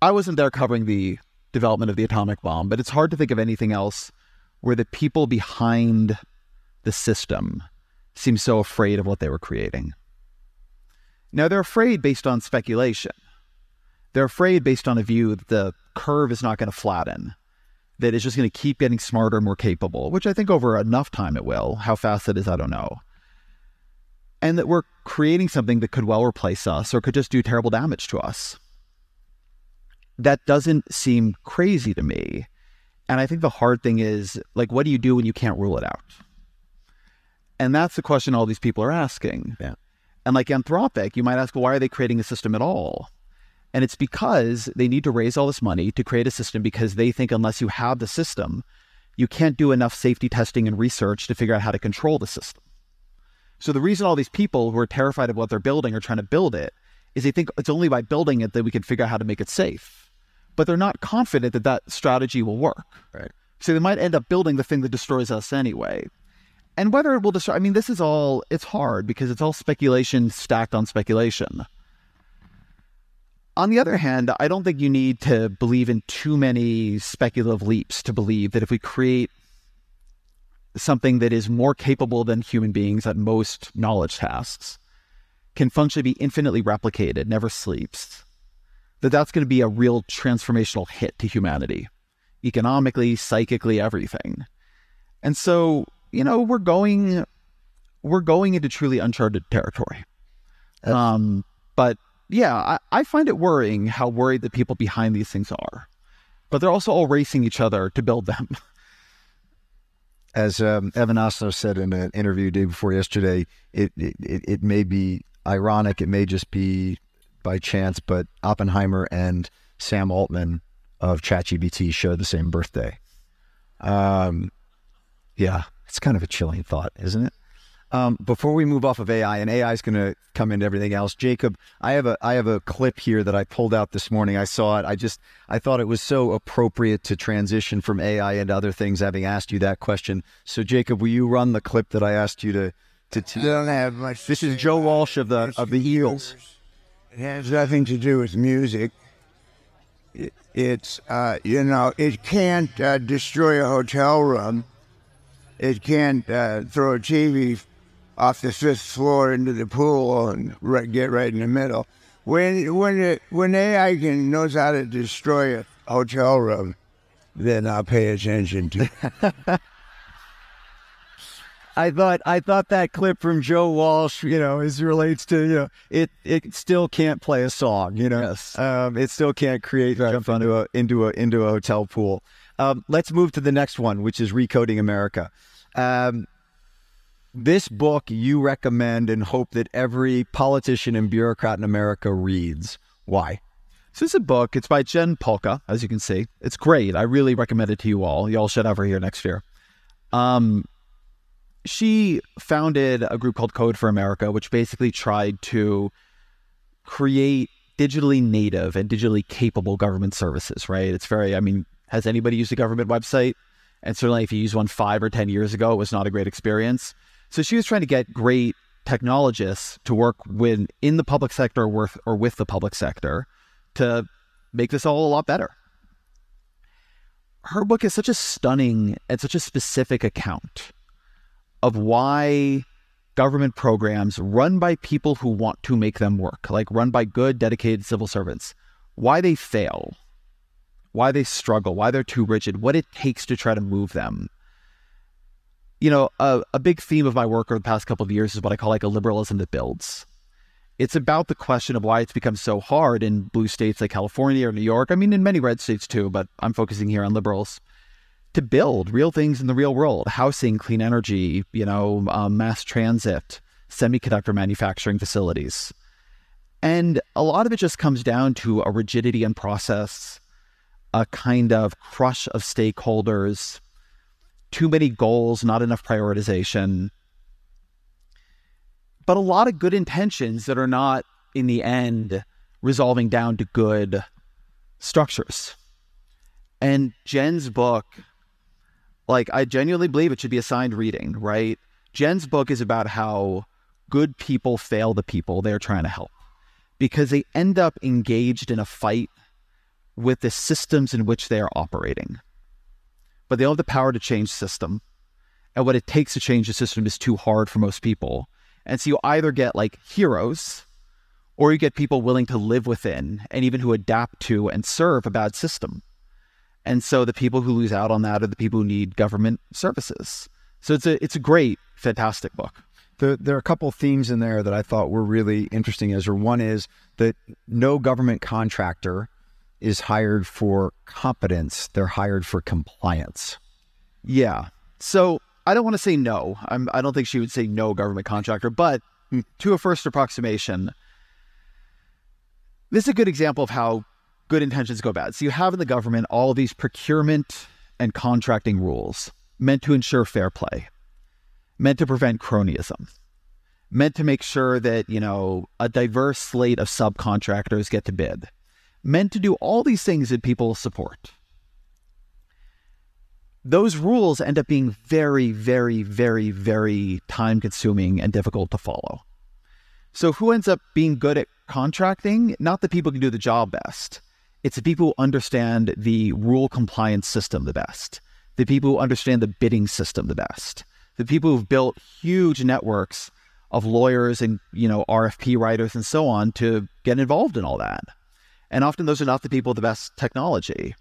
I wasn't there covering the development of the atomic bomb, but it's hard to think of anything else where the people behind the system seem so afraid of what they were creating. Now, they're afraid based on speculation. They're afraid based on a view that the curve is not going to flatten, that it's just going to keep getting smarter, and more capable, which I think over enough time it will. How fast it is, I don't know. And that we're creating something that could well replace us or could just do terrible damage to us. That doesn't seem crazy to me. And I think the hard thing is like, what do you do when you can't rule it out? And that's the question all these people are asking. Yeah. And like Anthropic, you might ask, well, why are they creating a system at all? And it's because they need to raise all this money to create a system because they think unless you have the system, you can't do enough safety testing and research to figure out how to control the system. So the reason all these people who are terrified of what they're building are trying to build it is they think it's only by building it that we can figure out how to make it safe. But they're not confident that that strategy will work. Right. So they might end up building the thing that destroys us anyway. And whether it will destroy, I mean, this is all, it's hard because it's all speculation stacked on speculation. On the other hand, I don't think you need to believe in too many speculative leaps to believe that if we create something that is more capable than human beings at most knowledge tasks, can functionally be infinitely replicated, never sleeps, that that's going to be a real transformational hit to humanity, economically, psychically, everything. And so, you know, we're going we're going into truly uncharted territory. Um, but yeah, I, I find it worrying how worried the people behind these things are. But they're also all racing each other to build them. As um, Evan Osnos said in an interview day before yesterday, it, it it may be ironic, it may just be by chance, but Oppenheimer and Sam Altman of ChatGPT share the same birthday. Um, yeah, it's kind of a chilling thought, isn't it? Um, before we move off of AI, and AI is going to come into everything else. Jacob, I have a I have a clip here that I pulled out this morning. I saw it. I just I thought it was so appropriate to transition from AI into other things. Having asked you that question, so Jacob, will you run the clip that I asked you to to? I don't have much. This is Joe Walsh of the of the Eagles. It has nothing to do with music. It, it's uh, you know it can't uh, destroy a hotel room. It can't uh, throw a TV off the fifth floor into the pool and right, get right in the middle. When when it, when AI can knows how to destroy a hotel room, then I'll pay attention to. it. I thought I thought that clip from Joe Walsh, you know, is relates to you know it it still can't play a song, you know, Yes. um, it still can't create jump into a into a into a hotel pool. Um, let's move to the next one, which is recoding America. Um, this book you recommend and hope that every politician and bureaucrat in America reads. Why? So it's a book. It's by Jen Pahlka, as you can see. It's great. I really recommend it to you all. You all should have her here next year. Um, she founded a group called Code for America, which basically tried to create digitally native and digitally capable government services, right? It's very, I mean, has anybody used a government website? And certainly if you used one five or 10 years ago, it was not a great experience. So she was trying to get great technologists to work with in the public sector or with, or with the public sector to make this all a lot better. Her book is such a stunning and such a specific account of why government programs run by people who want to make them work, like run by good, dedicated civil servants, why they fail, why they struggle, why they're too rigid, what it takes to try to move them. You know, a, a big theme of my work over the past couple of years is what I call like a liberalism that builds. It's about the question of why it's become so hard in blue states like California or New York. I mean, in many red states too, but I'm focusing here on liberals to build real things in the real world housing, clean energy, you know, um, mass transit, semiconductor manufacturing facilities. And a lot of it just comes down to a rigidity in process, a kind of crush of stakeholders, too many goals, not enough prioritization, but a lot of good intentions that are not, in the end, resolving down to good structures. And Jen's book, like, I genuinely believe it should be assigned reading, right? Jen's book is about how good people fail the people they're trying to help because they end up engaged in a fight with the systems in which they are operating. But they don't have the power to change system. And what it takes to change the system is too hard for most people. And so you either get like heroes or you get people willing to live within and even who adapt to and serve a bad system. And so the people who lose out on that are the people who need government services. So it's a it's a great, fantastic book. The, there are a couple themes in there that I thought were really interesting. Ezra, one is that no government contractor is hired for competence; they're hired for compliance. Yeah. So I don't want to say no. I'm, I don't think she would say no government contractor, but to a first approximation, this is a good example of how good intentions go bad. So you have in the government all these procurement and contracting rules meant to ensure fair play, meant to prevent cronyism, meant to make sure that, you know, a diverse slate of subcontractors get to bid, meant to do all these things that people support. Those rules end up being very, very, very, very time consuming and difficult to follow. So, who ends up being good at contracting? Not the people who can do the job best. It's the people who understand the rule compliance system the best, the people who understand the bidding system the best, the people who've built huge networks of lawyers and you know RFP writers and so on to get involved in all that. And often those are not the people with the best technology.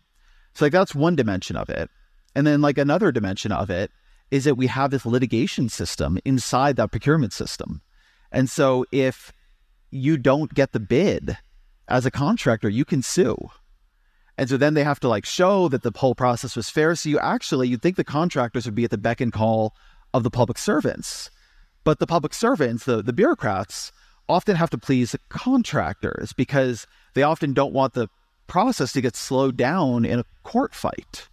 So like that's one dimension of it. And then like another dimension of it is that we have this litigation system inside that procurement system. And so if you don't get the bid as a contractor, you can sue. And so then they have to like show that the whole process was fair. So you actually, you'd think the contractors would be at the beck and call of the public servants. But the public servants, the, the bureaucrats, often have to please the contractors because they often don't want the process to get slowed down in a court fight.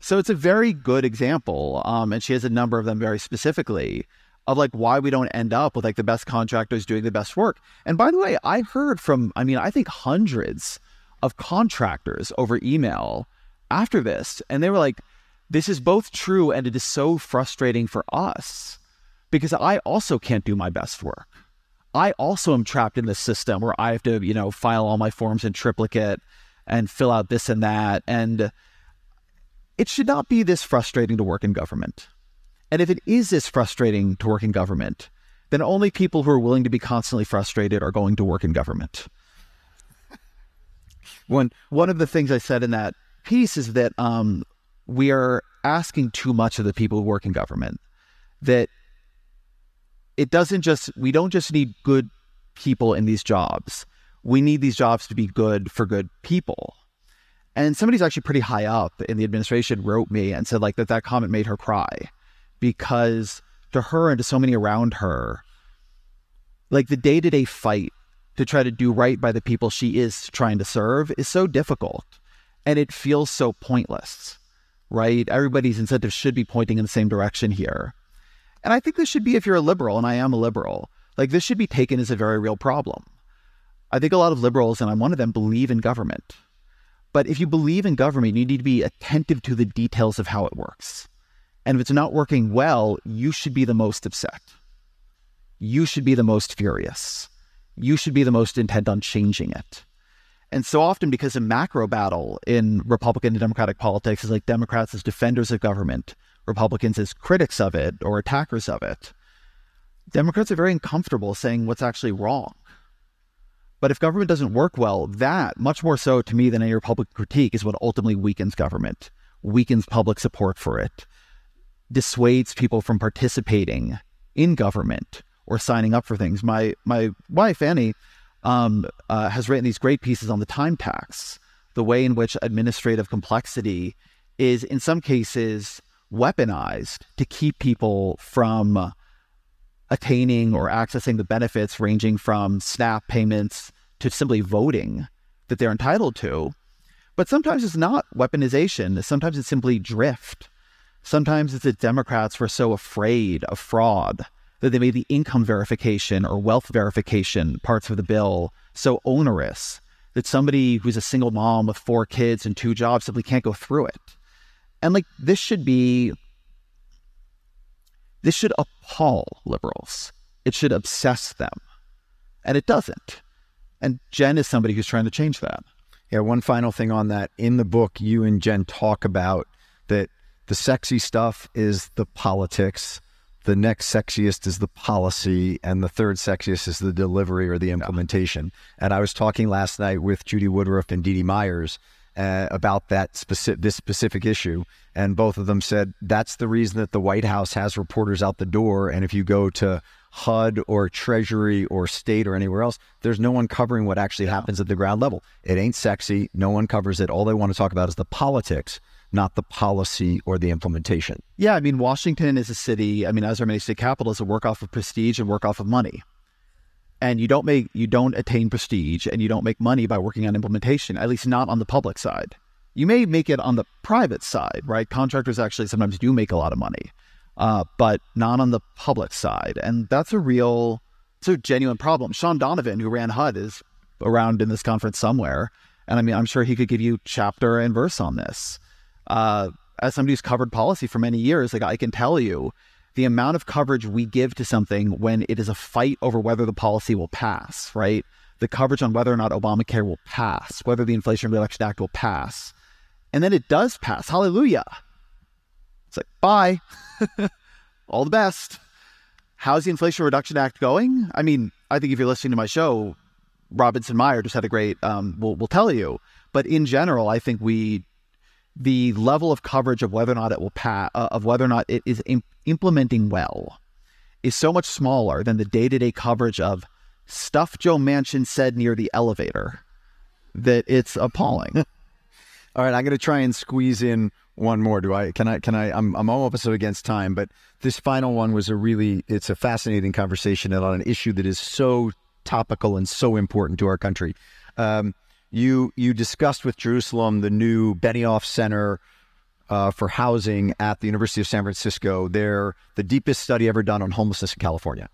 So it's a very good example. Um, and she has a number of them very specifically of like why we don't end up with like the best contractors doing the best work. And by the way, I heard from, I mean, I think hundreds of contractors over email after this, and they were like, this is both true and it is so frustrating for us because I also can't do my best work. I also am trapped in this system where I have to, you know, file all my forms in triplicate and fill out this and that. And it should not be this frustrating to work in government. And if it is this frustrating to work in government, then only people who are willing to be constantly frustrated are going to work in government. One one of the things I said in that piece is that um, we are asking too much of the people who work in government. That it doesn't just we don't just need good people in these jobs. We need these jobs to be good for good people. And somebody's actually pretty high up in the administration wrote me and said like that that comment made her cry because to her and to so many around her, like the day to day fight to try to do right by the people she is trying to serve is so difficult and it feels so pointless, right? Everybody's incentives should be pointing in the same direction here. And I think this should be, if you're a liberal, and I am a liberal, like this should be taken as a very real problem. I think a lot of liberals, and I'm one of them, believe in government. But if you believe in government, you need to be attentive to the details of how it works. And if it's not working well, you should be the most upset. You should be the most furious. You should be the most intent on changing it. And so often, because a macro battle in Republican and Democratic politics is like Democrats as defenders of government, Republicans as critics of it or attackers of it, Democrats are very uncomfortable saying what's actually wrong. But if government doesn't work well, that, much more so to me than any Republican critique, is what ultimately weakens government, weakens public support for it, dissuades people from participating in government or signing up for things. My my wife Annie um, uh, has written these great pieces on the time tax, the way in which administrative complexity is in some cases weaponized to keep people from attaining or accessing the benefits ranging from SNAP payments to simply voting that they're entitled to. But sometimes it's not weaponization. Sometimes it's simply drift Sometimes it's that Democrats were so afraid of fraud that they made the income verification or wealth verification parts of the bill so onerous that somebody who's a single mom with four kids and two jobs simply can't go through it. And like this should be this should appall liberals. It should obsess them. And it doesn't. And Jen is somebody who's trying to change that. Yeah, one final thing on that. In the book, you and Jen talk about that the sexy stuff is the politics. The next sexiest is the policy, and the third sexiest is the delivery or the implementation. Yeah. And I was talking last night with Judy Woodruff and Dee Dee Myers uh, about that specific this specific issue, and both of them said that's the reason that the White House has reporters out the door. And if you go to HUD or Treasury or state or anywhere else, there's no one covering what actually happens at the ground level. It ain't sexy. No one covers it. All they want to talk about is the politics not the policy or the implementation. Yeah, I mean, Washington is a city. I mean, as our many state capitals, a work off of prestige and work off of money. And you don't make you don't attain prestige and you don't make money by working on implementation, at least not on the public side. You may make it on the private side, right? Contractors actually sometimes do make a lot of money, uh, but not on the public side. And that's a real, it's a genuine problem. Shaun Donovan, who ran HUD, is around in this conference somewhere. And I mean, I'm sure he could give you chapter and verse on this. Uh, as somebody who's covered policy for many years, like I can tell you the amount of coverage we give to something when it is a fight over whether the policy will pass, right? The coverage on whether or not Obamacare will pass, whether the Inflation Reduction Act will pass. And then it does pass. Hallelujah. It's like, bye. All the best. How's the Inflation Reduction Act going? I mean, I think if you're listening to my show, Robinson Meyer just had a great, um, will will tell you. But in general, I think we the level of coverage of whether or not it will pass, uh, of whether or not it is imp- implementing well, is so much smaller than the day to day coverage of stuff Joe Manchin said near the elevator that it's appalling. All right, I'm going to try and squeeze in one more. Do I? Can I? Can I? I'm I'm almost against time, but this final one was a really it's a fascinating conversation on an issue that is so topical and so important to our country. Um, you you discussed with Jerusalem the new Benioff Center uh, for Housing at the University of San Francisco. They're the deepest study ever done on homelessness in California.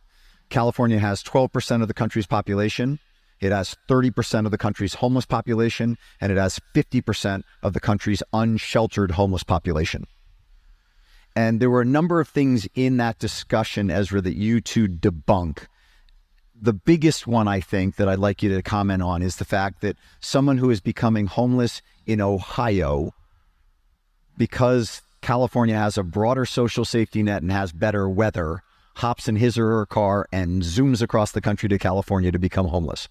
California has 12% of the country's population. It has 30% of the country's homeless population, and it has 50% of the country's unsheltered homeless population. And there were a number of things in that discussion, Ezra, that you two debunk the biggest one I think that I'd like you to comment on is the fact that someone who is becoming homeless in Ohio because California has a broader social safety net and has better weather hops in his or her car and zooms across the country to California to become homeless.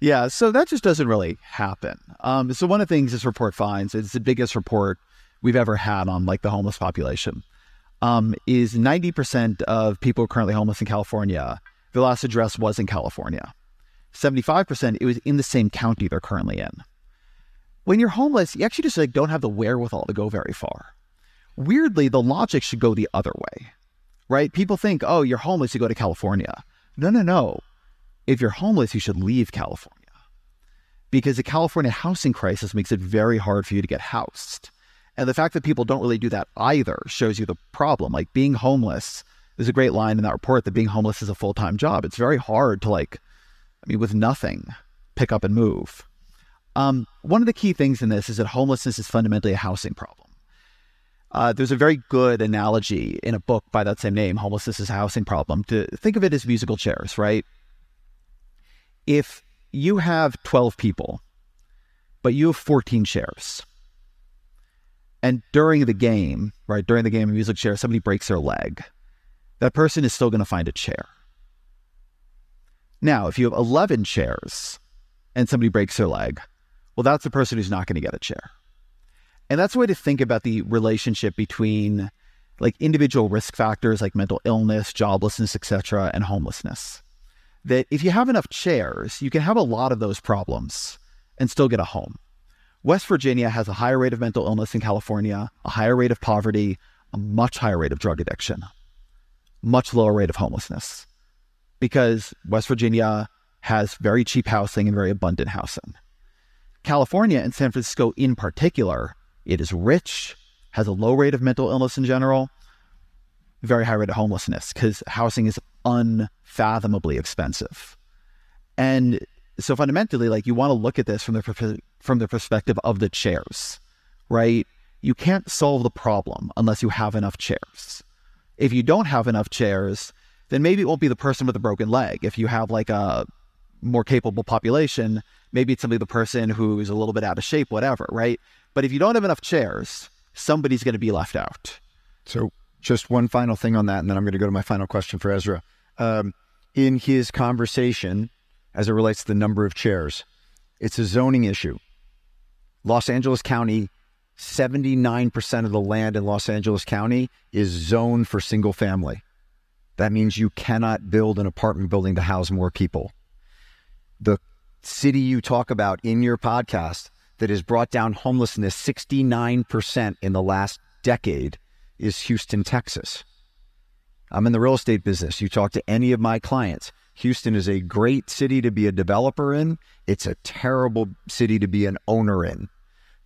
Yeah, so that just doesn't really happen. Um, so one of the things this report finds, it's the biggest report we've ever had on like the homeless population, um, is 90% of people currently homeless in California the last address was in California. 75%, it was in the same county they're currently in. When you're homeless, you actually just like don't have the wherewithal to go very far. Weirdly, the logic should go the other way, right? People think, oh, you're homeless, you go to California. No, no, no. If you're homeless, you should leave California because the California housing crisis makes it very hard for you to get housed. And the fact that people don't really do that either shows you the problem. Like being homeless there's a great line in that report that being homeless is a full time job. It's very hard to like, I mean, with nothing, pick up and move. Um, one of the key things in this is that homelessness is fundamentally a housing problem. Uh, there's a very good analogy in a book by that same name, Homelessness is a Housing Problem, to think of it as musical chairs, right? If you have 12 people, but you have 14 chairs, and during the game, right, during the game of musical chairs, somebody breaks their leg that person is still going to find a chair. Now, if you have 11 chairs and somebody breaks their leg, well, that's the person who's not going to get a chair. And that's a way to think about the relationship between like individual risk factors like mental illness, joblessness, etc., and homelessness. That if you have enough chairs, you can have a lot of those problems and still get a home. West Virginia has a higher rate of mental illness in California, a higher rate of poverty, a much higher rate of drug addiction much lower rate of homelessness because West Virginia has very cheap housing and very abundant housing. California and San Francisco in particular, it is rich, has a low rate of mental illness in general, very high rate of homelessness because housing is unfathomably expensive. And so fundamentally, like you want to look at this from the from the perspective of the chairs, right? You can't solve the problem unless you have enough chairs. If you don't have enough chairs, then maybe it won't be the person with a broken leg. If you have like a more capable population, maybe it's simply the person who's a little bit out of shape, whatever, right? But if you don't have enough chairs, somebody's going to be left out. So, just one final thing on that, and then I'm going to go to my final question for Ezra. Um, in his conversation, as it relates to the number of chairs, it's a zoning issue. Los Angeles County 79% of the land in Los Angeles County is zoned for single family. That means you cannot build an apartment building to house more people. The city you talk about in your podcast that has brought down homelessness 69% in the last decade is Houston, Texas. I'm in the real estate business. You talk to any of my clients. Houston is a great city to be a developer in. It's a terrible city to be an owner in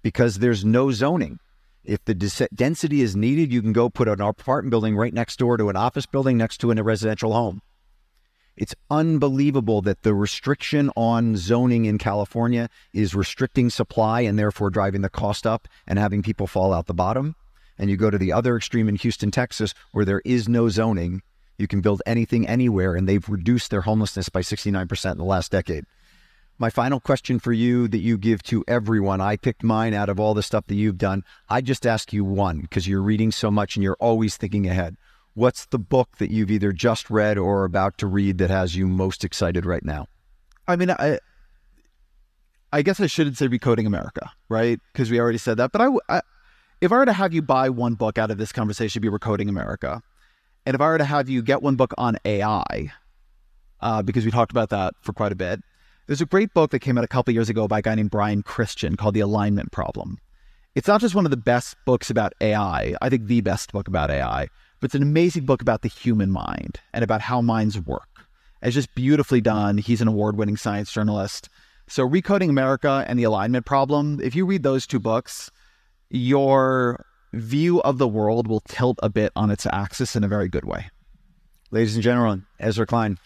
because there's no zoning. If the density is needed, you can go put an apartment building right next door to an office building next to a residential home. It's unbelievable that the restriction on zoning in California is restricting supply and therefore driving the cost up and having people fall out the bottom. And you go to the other extreme in Houston, Texas, where there is no zoning. You can build anything anywhere, and they've reduced their homelessness by 69% in the last decade. My final question for you that you give to everyone, I picked mine out of all the stuff that you've done. I just ask you one because you're reading so much and you're always thinking ahead. What's the book that you've either just read or about to read that has you most excited right now? I mean, I, I guess I shouldn't say Recoding America, right? Because we already said that. But I, I, if I were to have you buy one book out of this conversation, it'd be Recoding America. And if I were to have you get one book on AI, uh, because we talked about that for quite a bit, there's a great book that came out a couple years ago by a guy named Brian Christian called The Alignment Problem. It's not just one of the best books about AI, I think the best book about AI, but it's an amazing book about the human mind and about how minds work. It's just beautifully done. He's an award winning science journalist. So, Recoding America and The Alignment Problem, if you read those two books, your view of the world will tilt a bit on its axis in a very good way. Ladies and gentlemen, Ezra Klein,